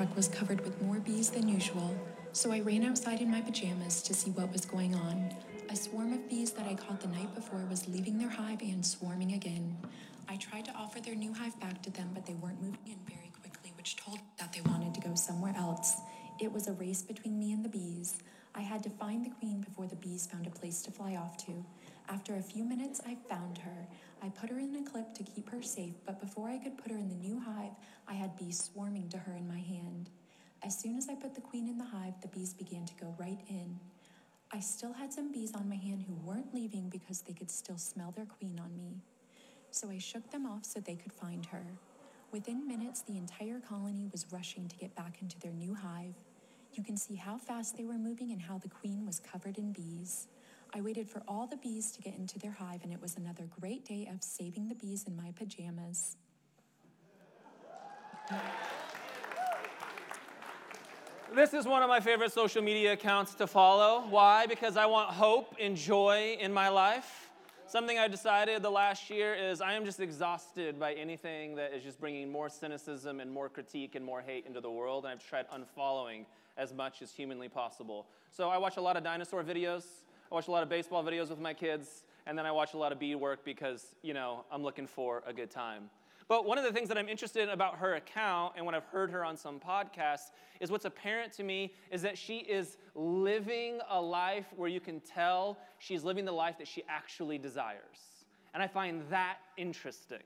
truck was covered with more bees than usual, so I ran outside in my pajamas to see what was going on. A swarm of bees that I caught the night before was leaving their hive and swarming again. I tried to offer their new hive back to them, but they weren't moving in very quickly, which told me that they wanted to go somewhere else. It was a race between me and the bees. I had to find the queen before the bees found a place to fly off to. After a few minutes, I found her. I put her in a clip to keep her safe, but before I could put her in the new hive, I had bees swarming to her in my hand. As soon as I put the queen in the hive, the bees began to go right in. I still had some bees on my hand who weren't leaving because they could still smell their queen on me. So I shook them off so they could find her. Within minutes, the entire colony was rushing to get back into their new hive. You can see how fast they were moving and how the queen was covered in bees. I waited for all the bees to get into their hive, and it was another great day of saving the bees in my pajamas. This is one of my favorite social media accounts to follow. Why? Because I want hope and joy in my life. Something I decided the last year is I am just exhausted by anything that is just bringing more cynicism and more critique and more hate into the world, and I've tried unfollowing as much as humanly possible. So I watch a lot of dinosaur videos, I watch a lot of baseball videos with my kids, and then I watch a lot of bee work because, you know, I'm looking for a good time. But one of the things that I'm interested in about her account and when I've heard her on some podcasts is what's apparent to me is that she is living a life where you can tell she's living the life that she actually desires. And I find that interesting.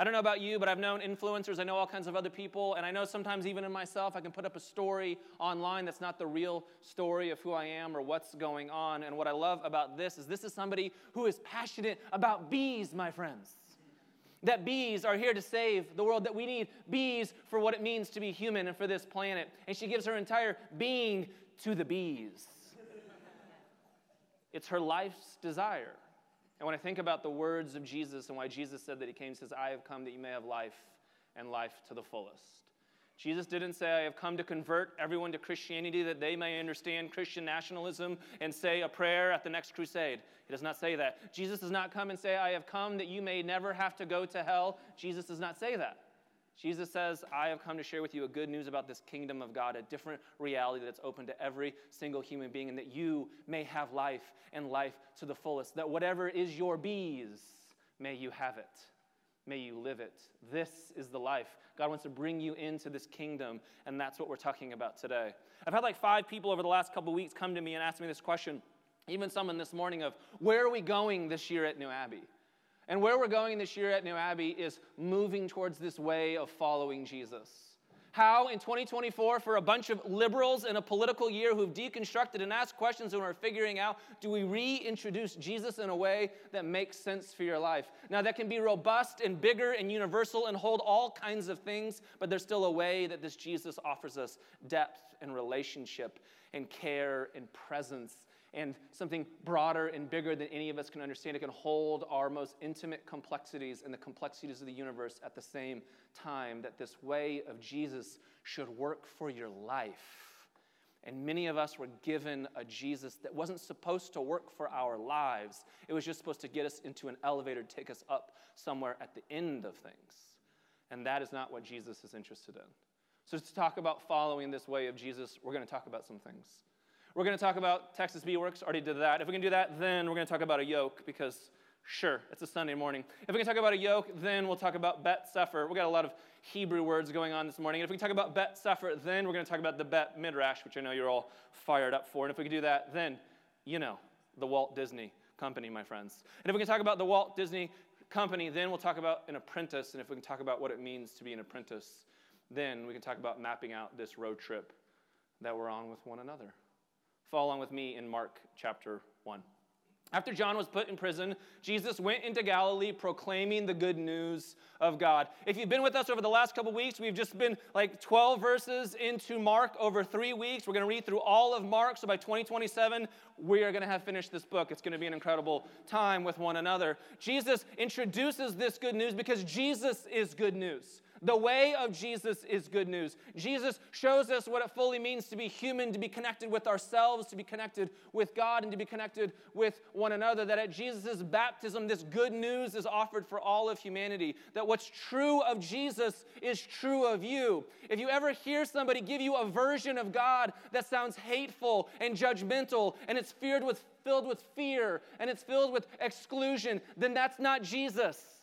I don't know about you, but I've known influencers, I know all kinds of other people, and I know sometimes even in myself, I can put up a story online that's not the real story of who I am or what's going on. And what I love about this is this is somebody who is passionate about bees, my friends that bees are here to save the world, that we need bees for what it means to be human and for this planet. And she gives her entire being to the bees. It's her life's desire. And when I think about the words of Jesus and why Jesus said that he came, he says, I have come that you may have life and life to the fullest. Jesus didn't say, I have come to convert everyone to Christianity that they may understand Christian nationalism and say a prayer at the next crusade. He does not say that. Jesus does not come and say, I have come that you may never have to go to hell. Jesus does not say that. Jesus says, I have come to share with you a good news about this kingdom of God, a different reality that's open to every single human being, and that you may have life and life to the fullest. That whatever is your bees, may you have it. May you live it. This is the life. God wants to bring you into this kingdom, and that's what we're talking about today. I've had like five people over the last couple weeks come to me and ask me this question, even someone this morning of, where are we going this year at New Abbey? And where we're going this year at New Abbey is moving towards this way of following Jesus. How in 2024, for a bunch of liberals in a political year who've deconstructed and asked questions and are figuring out, do we reintroduce Jesus in a way that makes sense for your life? Now, that can be robust and bigger and universal and hold all kinds of things, but there's still a way that this Jesus offers us depth and relationship and care and presence and something broader and bigger than any of us can understand. It can hold our most intimate complexities and the complexities of the universe at the same time. That this way of Jesus should work for your life. And many of us were given a Jesus that wasn't supposed to work for our lives. It was just supposed to get us into an elevator, take us up somewhere at the end of things. And that is not what Jesus is interested in. So, to talk about following this way of Jesus, we're going to talk about some things. We're going to talk about Texas Beeworks. Already did that. If we can do that, then we're going to talk about a yoke because, sure, it's a Sunday morning. If we can talk about a yoke, then we'll talk about Bet Sefer. We got a lot of Hebrew words going on this morning. And if we can talk about Bet Sefer, then we're going to talk about the Bet Midrash, which I know you're all fired up for. And if we can do that, then, you know, the Walt Disney Company, my friends. And if we can talk about the Walt Disney Company, then we'll talk about an apprentice. And if we can talk about what it means to be an apprentice, then we can talk about mapping out this road trip that we're on with one another. Follow along with me in Mark chapter 1. After John was put in prison, Jesus went into Galilee proclaiming the good news of God. If you've been with us over the last couple weeks, we've just been like 12 verses into Mark over three weeks. We're going to read through all of Mark. So by 2027, we are going to have finished this book. It's going to be an incredible time with one another. Jesus introduces this good news because Jesus is good news. The way of Jesus is good news. Jesus shows us what it fully means to be human, to be connected with ourselves, to be connected with God, and to be connected with one another. That at Jesus' baptism, this good news is offered for all of humanity. That what's true of Jesus is true of you. If you ever hear somebody give you a version of God that sounds hateful and judgmental, and it's filled with, filled with fear and it's filled with exclusion, then that's not Jesus.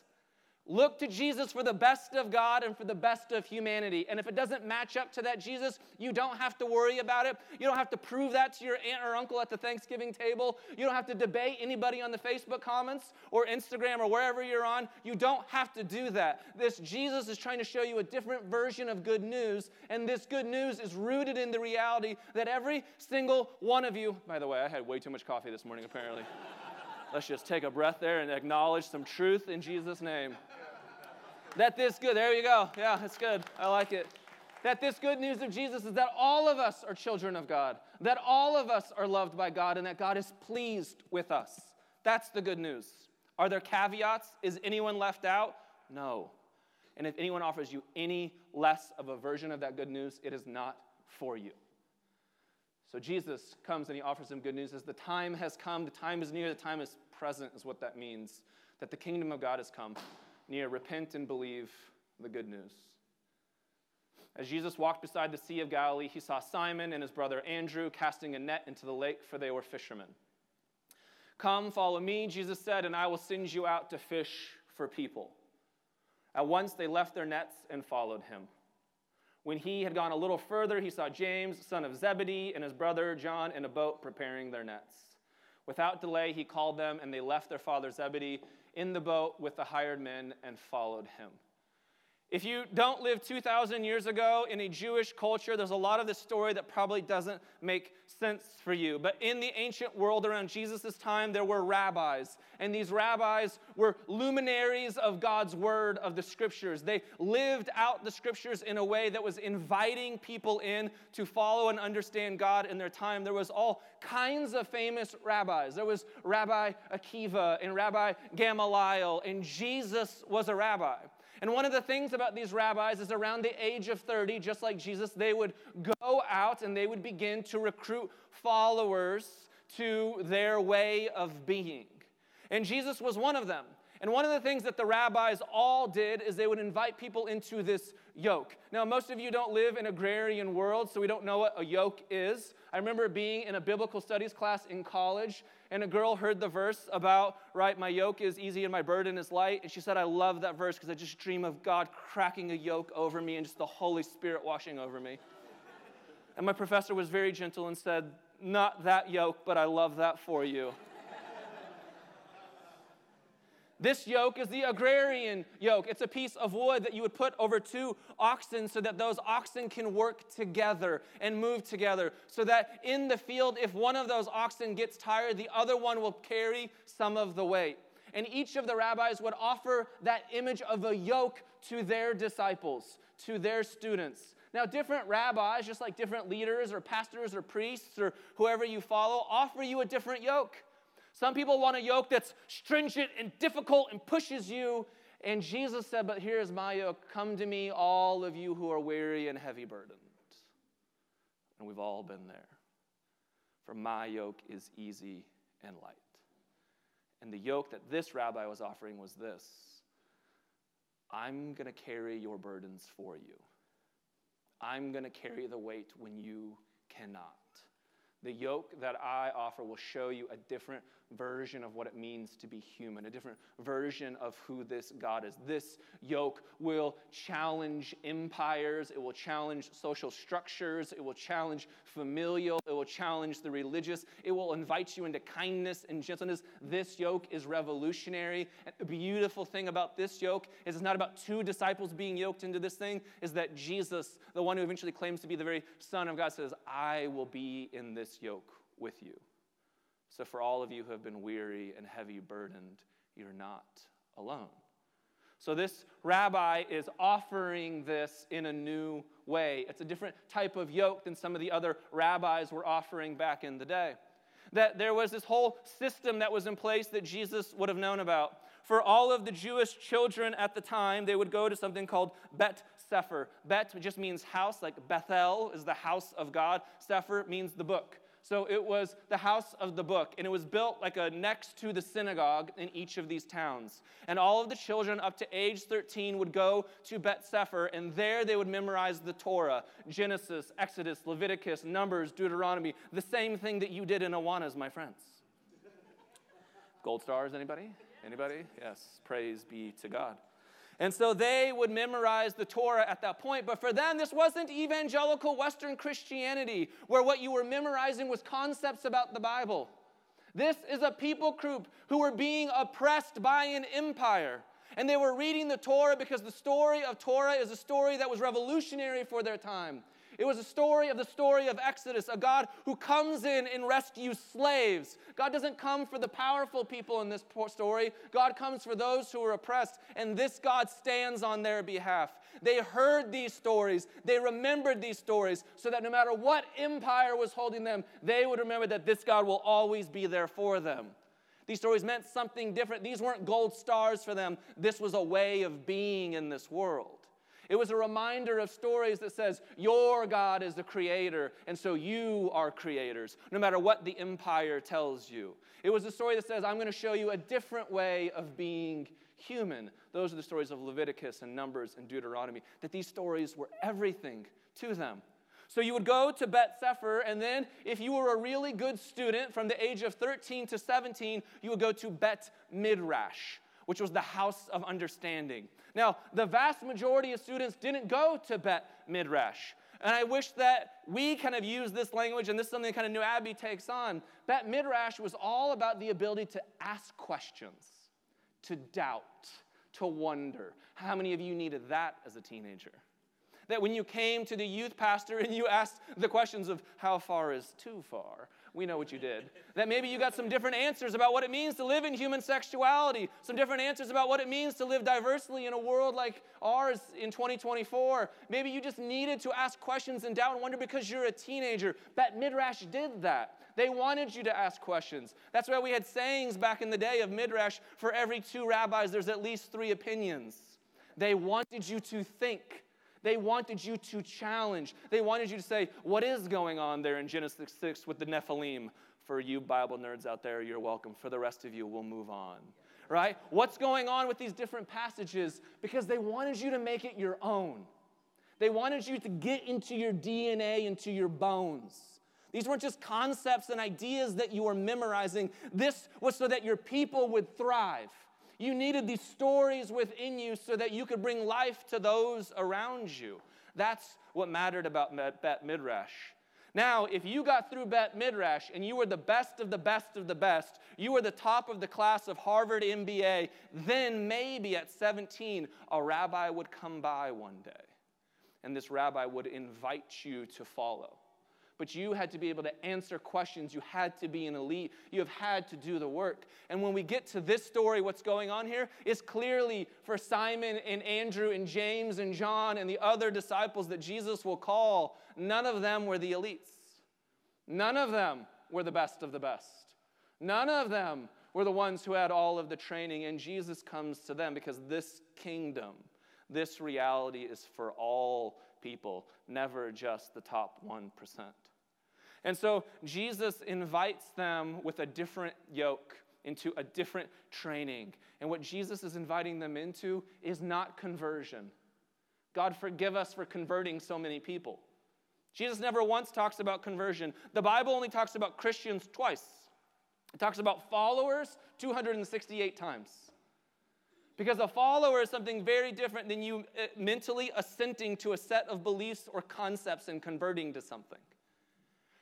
Look to Jesus for the best of God and for the best of humanity. And if it doesn't match up to that Jesus, you don't have to worry about it. You don't have to prove that to your aunt or uncle at the Thanksgiving table. You don't have to debate anybody on the Facebook comments or Instagram or wherever you're on. You don't have to do that. This Jesus is trying to show you a different version of good news. And this good news is rooted in the reality that every single one of you, by the way, I had way too much coffee this morning apparently. Let's just take a breath there and acknowledge some truth in Jesus' name. That this good, there you go. Yeah, it's good. I like it. That this good news of Jesus is that all of us are children of God, that all of us are loved by God, and that God is pleased with us. That's the good news. Are there caveats? Is anyone left out? No. And if anyone offers you any less of a version of that good news, it is not for you. So Jesus comes and he offers them good news as the time has come, the time is near, the time is present, is what that means. That the kingdom of God has come near. Repent and believe the good news. As Jesus walked beside the Sea of Galilee, he saw Simon and his brother Andrew casting a net into the lake, for they were fishermen. Come, follow me, Jesus said, and I will send you out to fish for people. At once they left their nets and followed him. When he had gone a little further, he saw James, son of Zebedee, and his brother John in a boat preparing their nets. Without delay, he called them, and they left their father Zebedee in the boat with the hired men and followed him. If you don't live 2,000 years ago in a Jewish culture, there's a lot of this story that probably doesn't make sense for you. But in the ancient world around Jesus' time, there were rabbis. And these rabbis were luminaries of God's word, of the scriptures. They lived out the scriptures in a way that was inviting people in to follow and understand God in their time. There was all kinds of famous rabbis. There was Rabbi Akiva and Rabbi Gamaliel, and Jesus was a rabbi. And one of the things about these rabbis is around the age of 30, just like Jesus, they would go out and they would begin to recruit followers to their way of being. And Jesus was one of them. And one of the things that the rabbis all did is they would invite people into this yoke. Now, most of you don't live in agrarian world, so we don't know what a yoke is. I remember being in a biblical studies class in college, and a girl heard the verse about, right, my yoke is easy and my burden is light. And she said, I love that verse because I just dream of God cracking a yoke over me and just the Holy Spirit washing over me. and my professor was very gentle and said, Not that yoke, but I love that for you. This yoke is the agrarian yoke. It's a piece of wood that you would put over two oxen so that those oxen can work together and move together. So that in the field, if one of those oxen gets tired, the other one will carry some of the weight. And each of the rabbis would offer that image of a yoke to their disciples, to their students. Now, different rabbis, just like different leaders or pastors or priests or whoever you follow, offer you a different yoke. Some people want a yoke that's stringent and difficult and pushes you. And Jesus said, But here's my yoke. Come to me, all of you who are weary and heavy burdened. And we've all been there. For my yoke is easy and light. And the yoke that this rabbi was offering was this I'm going to carry your burdens for you. I'm going to carry the weight when you cannot. The yoke that I offer will show you a different version of what it means to be human, a different version of who this God is. This yoke will challenge empires, it will challenge social structures, it will challenge familial, it will challenge the religious, it will invite you into kindness and gentleness. This yoke is revolutionary. And the beautiful thing about this yoke is it's not about two disciples being yoked into this thing, is that Jesus, the one who eventually claims to be the very Son of God, says, I will be in this yoke with you. So, for all of you who have been weary and heavy burdened, you're not alone. So, this rabbi is offering this in a new way. It's a different type of yoke than some of the other rabbis were offering back in the day. That there was this whole system that was in place that Jesus would have known about. For all of the Jewish children at the time, they would go to something called Bet Sefer. Bet just means house, like Bethel is the house of God. Sefer means the book. So it was the house of the book, and it was built like a next to the synagogue in each of these towns. And all of the children up to age 13 would go to Bet Sefer, and there they would memorize the Torah Genesis, Exodus, Leviticus, Numbers, Deuteronomy, the same thing that you did in Awanas, my friends. Gold stars, anybody? Anybody? Yes, praise be to God. And so they would memorize the Torah at that point. But for them, this wasn't evangelical Western Christianity, where what you were memorizing was concepts about the Bible. This is a people group who were being oppressed by an empire. And they were reading the Torah because the story of Torah is a story that was revolutionary for their time. It was a story of the story of Exodus, a God who comes in and rescues slaves. God doesn't come for the powerful people in this story. God comes for those who are oppressed, and this God stands on their behalf. They heard these stories, they remembered these stories, so that no matter what empire was holding them, they would remember that this God will always be there for them. These stories meant something different. These weren't gold stars for them. This was a way of being in this world. It was a reminder of stories that says, Your God is the creator, and so you are creators, no matter what the empire tells you. It was a story that says, I'm going to show you a different way of being human. Those are the stories of Leviticus and Numbers and Deuteronomy, that these stories were everything to them. So you would go to Bet Sefer, and then if you were a really good student from the age of 13 to 17, you would go to Bet Midrash which was the house of understanding. Now, the vast majority of students didn't go to Bet Midrash. And I wish that we kind of use this language, and this is something kind of New Abbey takes on. Bet Midrash was all about the ability to ask questions, to doubt, to wonder. How many of you needed that as a teenager? That when you came to the youth pastor and you asked the questions of how far is too far, we know what you did. That maybe you got some different answers about what it means to live in human sexuality, some different answers about what it means to live diversely in a world like ours in 2024. Maybe you just needed to ask questions and doubt and wonder because you're a teenager. Bet Midrash did that. They wanted you to ask questions. That's why we had sayings back in the day of Midrash for every two rabbis, there's at least three opinions. They wanted you to think. They wanted you to challenge. They wanted you to say, What is going on there in Genesis 6 with the Nephilim? For you Bible nerds out there, you're welcome. For the rest of you, we'll move on. Right? What's going on with these different passages? Because they wanted you to make it your own. They wanted you to get into your DNA, into your bones. These weren't just concepts and ideas that you were memorizing. This was so that your people would thrive. You needed these stories within you so that you could bring life to those around you. That's what mattered about Bet Midrash. Now, if you got through Bet Midrash and you were the best of the best of the best, you were the top of the class of Harvard MBA, then maybe at 17, a rabbi would come by one day. And this rabbi would invite you to follow but you had to be able to answer questions. You had to be an elite. You have had to do the work. And when we get to this story, what's going on here is clearly for Simon and Andrew and James and John and the other disciples that Jesus will call, none of them were the elites. None of them were the best of the best. None of them were the ones who had all of the training. And Jesus comes to them because this kingdom, this reality is for all people, never just the top 1%. And so Jesus invites them with a different yoke into a different training. And what Jesus is inviting them into is not conversion. God forgive us for converting so many people. Jesus never once talks about conversion. The Bible only talks about Christians twice. It talks about followers 268 times. Because a follower is something very different than you uh, mentally assenting to a set of beliefs or concepts and converting to something.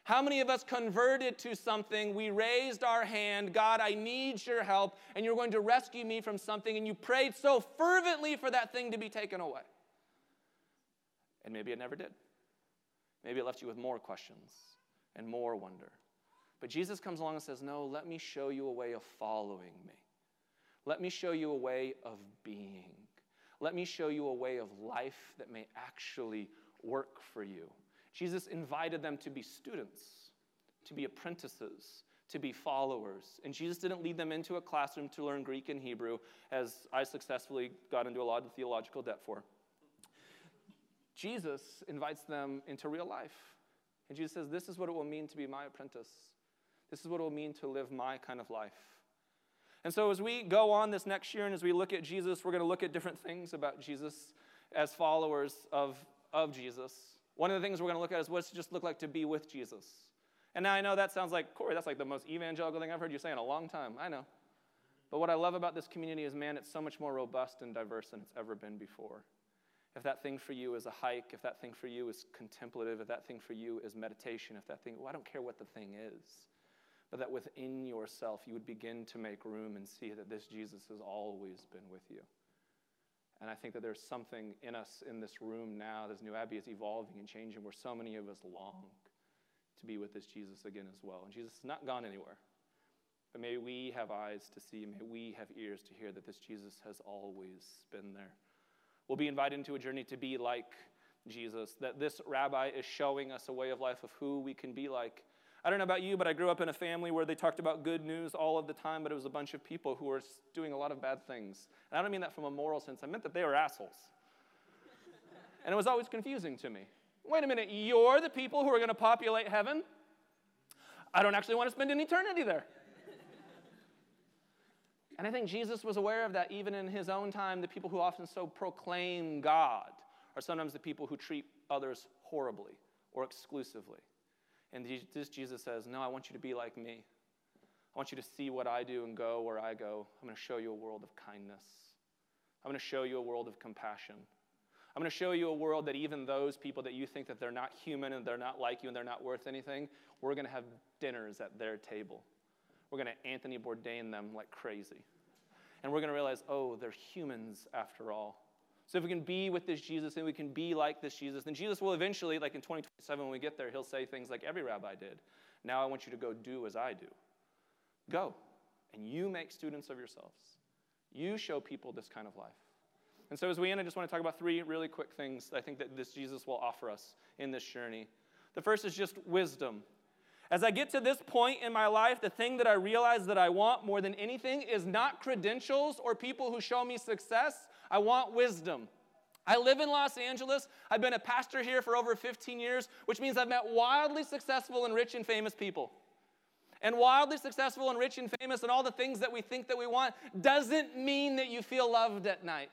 How many of us converted to something? We raised our hand, God, I need your help, and you're going to rescue me from something, and you prayed so fervently for that thing to be taken away. And maybe it never did. Maybe it left you with more questions and more wonder. But Jesus comes along and says, No, let me show you a way of following me. Let me show you a way of being. Let me show you a way of life that may actually work for you. Jesus invited them to be students, to be apprentices, to be followers. And Jesus didn't lead them into a classroom to learn Greek and Hebrew, as I successfully got into a lot of theological debt for. Jesus invites them into real life. And Jesus says, This is what it will mean to be my apprentice. This is what it will mean to live my kind of life. And so, as we go on this next year and as we look at Jesus, we're going to look at different things about Jesus as followers of, of Jesus. One of the things we're going to look at is what's it just look like to be with Jesus. And now I know that sounds like, Corey, that's like the most evangelical thing I've heard you say in a long time. I know. But what I love about this community is, man, it's so much more robust and diverse than it's ever been before. If that thing for you is a hike, if that thing for you is contemplative, if that thing for you is meditation, if that thing, well, I don't care what the thing is, but that within yourself you would begin to make room and see that this Jesus has always been with you. And I think that there's something in us in this room now, this new Abbey is evolving and changing, where so many of us long to be with this Jesus again as well. And Jesus has not gone anywhere. But may we have eyes to see, may we have ears to hear that this Jesus has always been there. We'll be invited into a journey to be like Jesus, that this rabbi is showing us a way of life of who we can be like. I don't know about you, but I grew up in a family where they talked about good news all of the time, but it was a bunch of people who were doing a lot of bad things. And I don't mean that from a moral sense, I meant that they were assholes. and it was always confusing to me. Wait a minute, you're the people who are going to populate heaven? I don't actually want to spend an eternity there. And I think Jesus was aware of that even in his own time. The people who often so proclaim God are sometimes the people who treat others horribly or exclusively. And this Jesus says, No, I want you to be like me. I want you to see what I do and go where I go. I'm going to show you a world of kindness. I'm going to show you a world of compassion. I'm going to show you a world that even those people that you think that they're not human and they're not like you and they're not worth anything, we're going to have dinners at their table. We're going to Anthony Bourdain them like crazy. And we're going to realize, oh, they're humans after all. So if we can be with this Jesus and we can be like this Jesus, then Jesus will eventually, like in 2027 when we get there, he'll say things like every rabbi did. Now I want you to go do as I do. Go. And you make students of yourselves. You show people this kind of life. And so as we end, I just want to talk about three really quick things I think that this Jesus will offer us in this journey. The first is just wisdom. As I get to this point in my life, the thing that I realize that I want more than anything is not credentials or people who show me success. I want wisdom. I live in Los Angeles. I've been a pastor here for over 15 years, which means I've met wildly successful and rich and famous people. And wildly successful and rich and famous and all the things that we think that we want doesn't mean that you feel loved at night.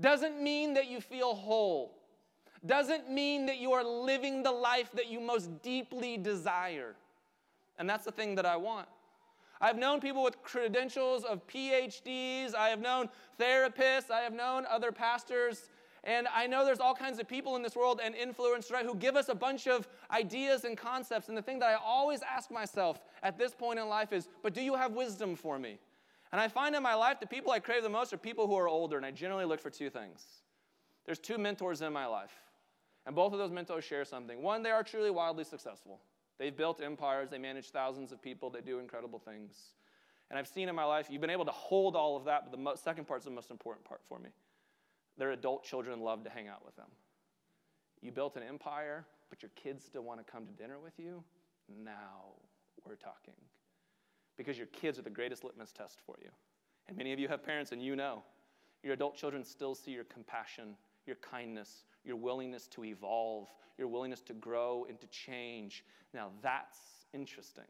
Doesn't mean that you feel whole doesn't mean that you are living the life that you most deeply desire. And that's the thing that I want. I've known people with credentials of PhDs, I have known therapists, I have known other pastors, and I know there's all kinds of people in this world and influencers right, who give us a bunch of ideas and concepts. And the thing that I always ask myself at this point in life is, but do you have wisdom for me? And I find in my life the people I crave the most are people who are older, and I generally look for two things. There's two mentors in my life. And both of those mentors share something. One, they are truly wildly successful. They've built empires, they manage thousands of people, they do incredible things. And I've seen in my life, you've been able to hold all of that, but the mo- second part's the most important part for me. Their adult children love to hang out with them. You built an empire, but your kids still want to come to dinner with you? Now we're talking. Because your kids are the greatest litmus test for you. And many of you have parents, and you know. Your adult children still see your compassion, your kindness, your willingness to evolve, your willingness to grow and to change. Now, that's interesting.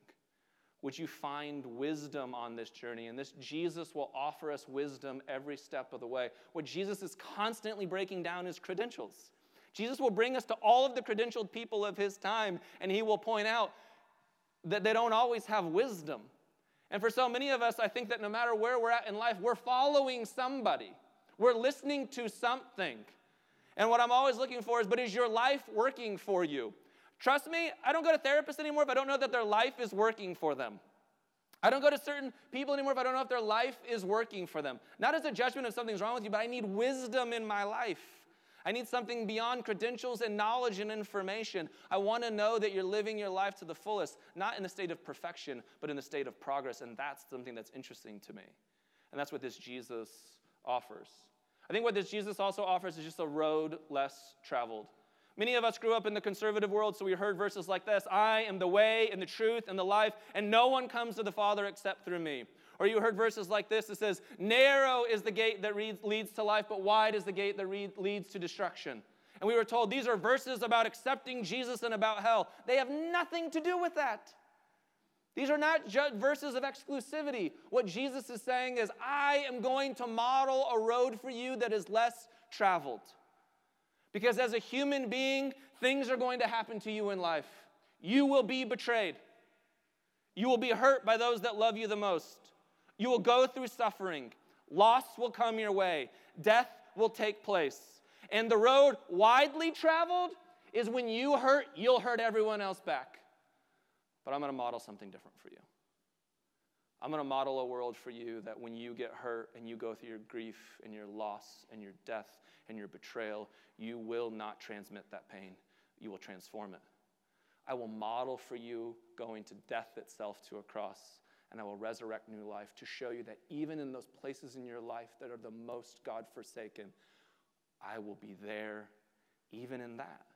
Would you find wisdom on this journey? And this Jesus will offer us wisdom every step of the way. What Jesus is constantly breaking down is credentials. Jesus will bring us to all of the credentialed people of his time, and he will point out that they don't always have wisdom. And for so many of us, I think that no matter where we're at in life, we're following somebody, we're listening to something. And what I'm always looking for is, but is your life working for you? Trust me, I don't go to therapists anymore if I don't know that their life is working for them. I don't go to certain people anymore if I don't know if their life is working for them. Not as a judgment if something's wrong with you, but I need wisdom in my life. I need something beyond credentials and knowledge and information. I want to know that you're living your life to the fullest, not in the state of perfection, but in the state of progress. And that's something that's interesting to me. And that's what this Jesus offers. I think what this Jesus also offers is just a road less traveled. Many of us grew up in the conservative world, so we heard verses like this I am the way and the truth and the life, and no one comes to the Father except through me. Or you heard verses like this that says, Narrow is the gate that leads to life, but wide is the gate that leads to destruction. And we were told these are verses about accepting Jesus and about hell. They have nothing to do with that. These are not just verses of exclusivity. What Jesus is saying is, I am going to model a road for you that is less traveled. Because as a human being, things are going to happen to you in life. You will be betrayed. You will be hurt by those that love you the most. You will go through suffering. Loss will come your way. Death will take place. And the road widely traveled is when you hurt, you'll hurt everyone else back. But I'm going to model something different for you. I'm going to model a world for you that when you get hurt and you go through your grief and your loss and your death and your betrayal, you will not transmit that pain. You will transform it. I will model for you going to death itself to a cross, and I will resurrect new life to show you that even in those places in your life that are the most God forsaken, I will be there even in that.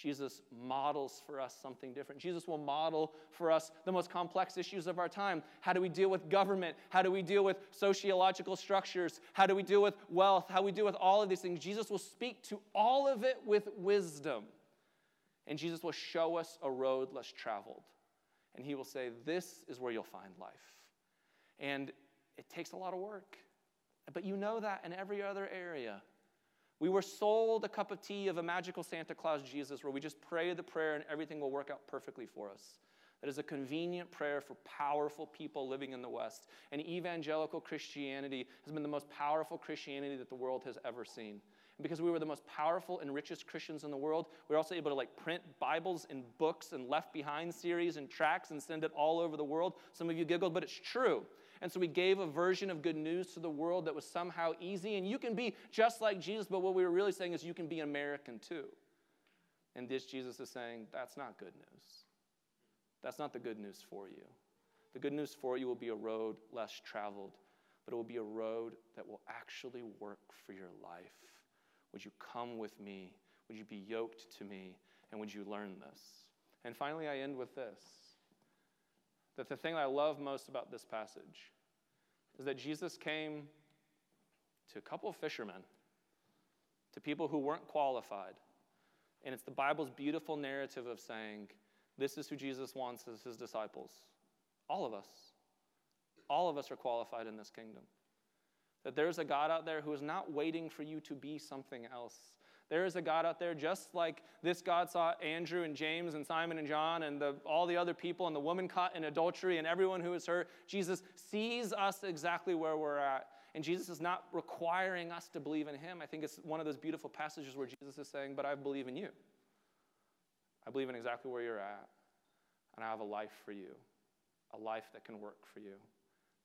Jesus models for us something different. Jesus will model for us the most complex issues of our time. How do we deal with government? How do we deal with sociological structures? How do we deal with wealth? How do we deal with all of these things? Jesus will speak to all of it with wisdom. And Jesus will show us a road less traveled. And he will say, This is where you'll find life. And it takes a lot of work. But you know that in every other area. We were sold a cup of tea of a magical Santa Claus Jesus where we just pray the prayer and everything will work out perfectly for us. That is a convenient prayer for powerful people living in the West. And evangelical Christianity has been the most powerful Christianity that the world has ever seen. And because we were the most powerful and richest Christians in the world, we were also able to like print Bibles and books and left behind series and tracts and send it all over the world. Some of you giggled, but it's true. And so we gave a version of good news to the world that was somehow easy. And you can be just like Jesus, but what we were really saying is you can be an American too. And this Jesus is saying, that's not good news. That's not the good news for you. The good news for you will be a road less traveled, but it will be a road that will actually work for your life. Would you come with me? Would you be yoked to me? And would you learn this? And finally, I end with this that the thing that I love most about this passage is that Jesus came to a couple of fishermen, to people who weren't qualified. And it's the Bible's beautiful narrative of saying, this is who Jesus wants as his disciples. All of us. All of us are qualified in this kingdom. That there's a God out there who is not waiting for you to be something else. There is a God out there, just like this God saw Andrew and James and Simon and John and the, all the other people and the woman caught in adultery and everyone who was hurt. Jesus sees us exactly where we're at. And Jesus is not requiring us to believe in him. I think it's one of those beautiful passages where Jesus is saying, But I believe in you. I believe in exactly where you're at. And I have a life for you, a life that can work for you.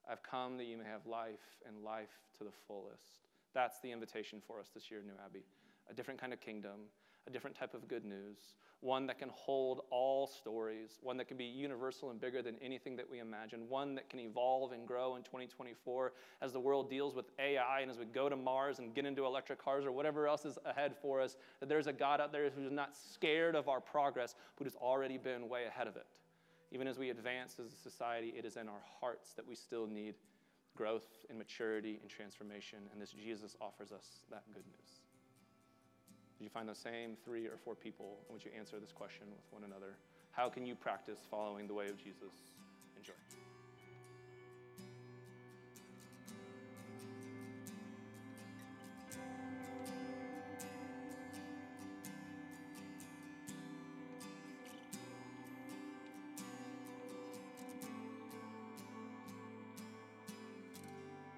I've come that you may have life and life to the fullest. That's the invitation for us this year, New Abbey a different kind of kingdom, a different type of good news, one that can hold all stories, one that can be universal and bigger than anything that we imagine, one that can evolve and grow in 2024 as the world deals with AI and as we go to Mars and get into electric cars or whatever else is ahead for us, that there's a God out there who's not scared of our progress, but who's already been way ahead of it. Even as we advance as a society, it is in our hearts that we still need growth and maturity and transformation, and this Jesus offers us that good news. You find the same three or four people? would you answer this question with one another? How can you practice following the way of Jesus?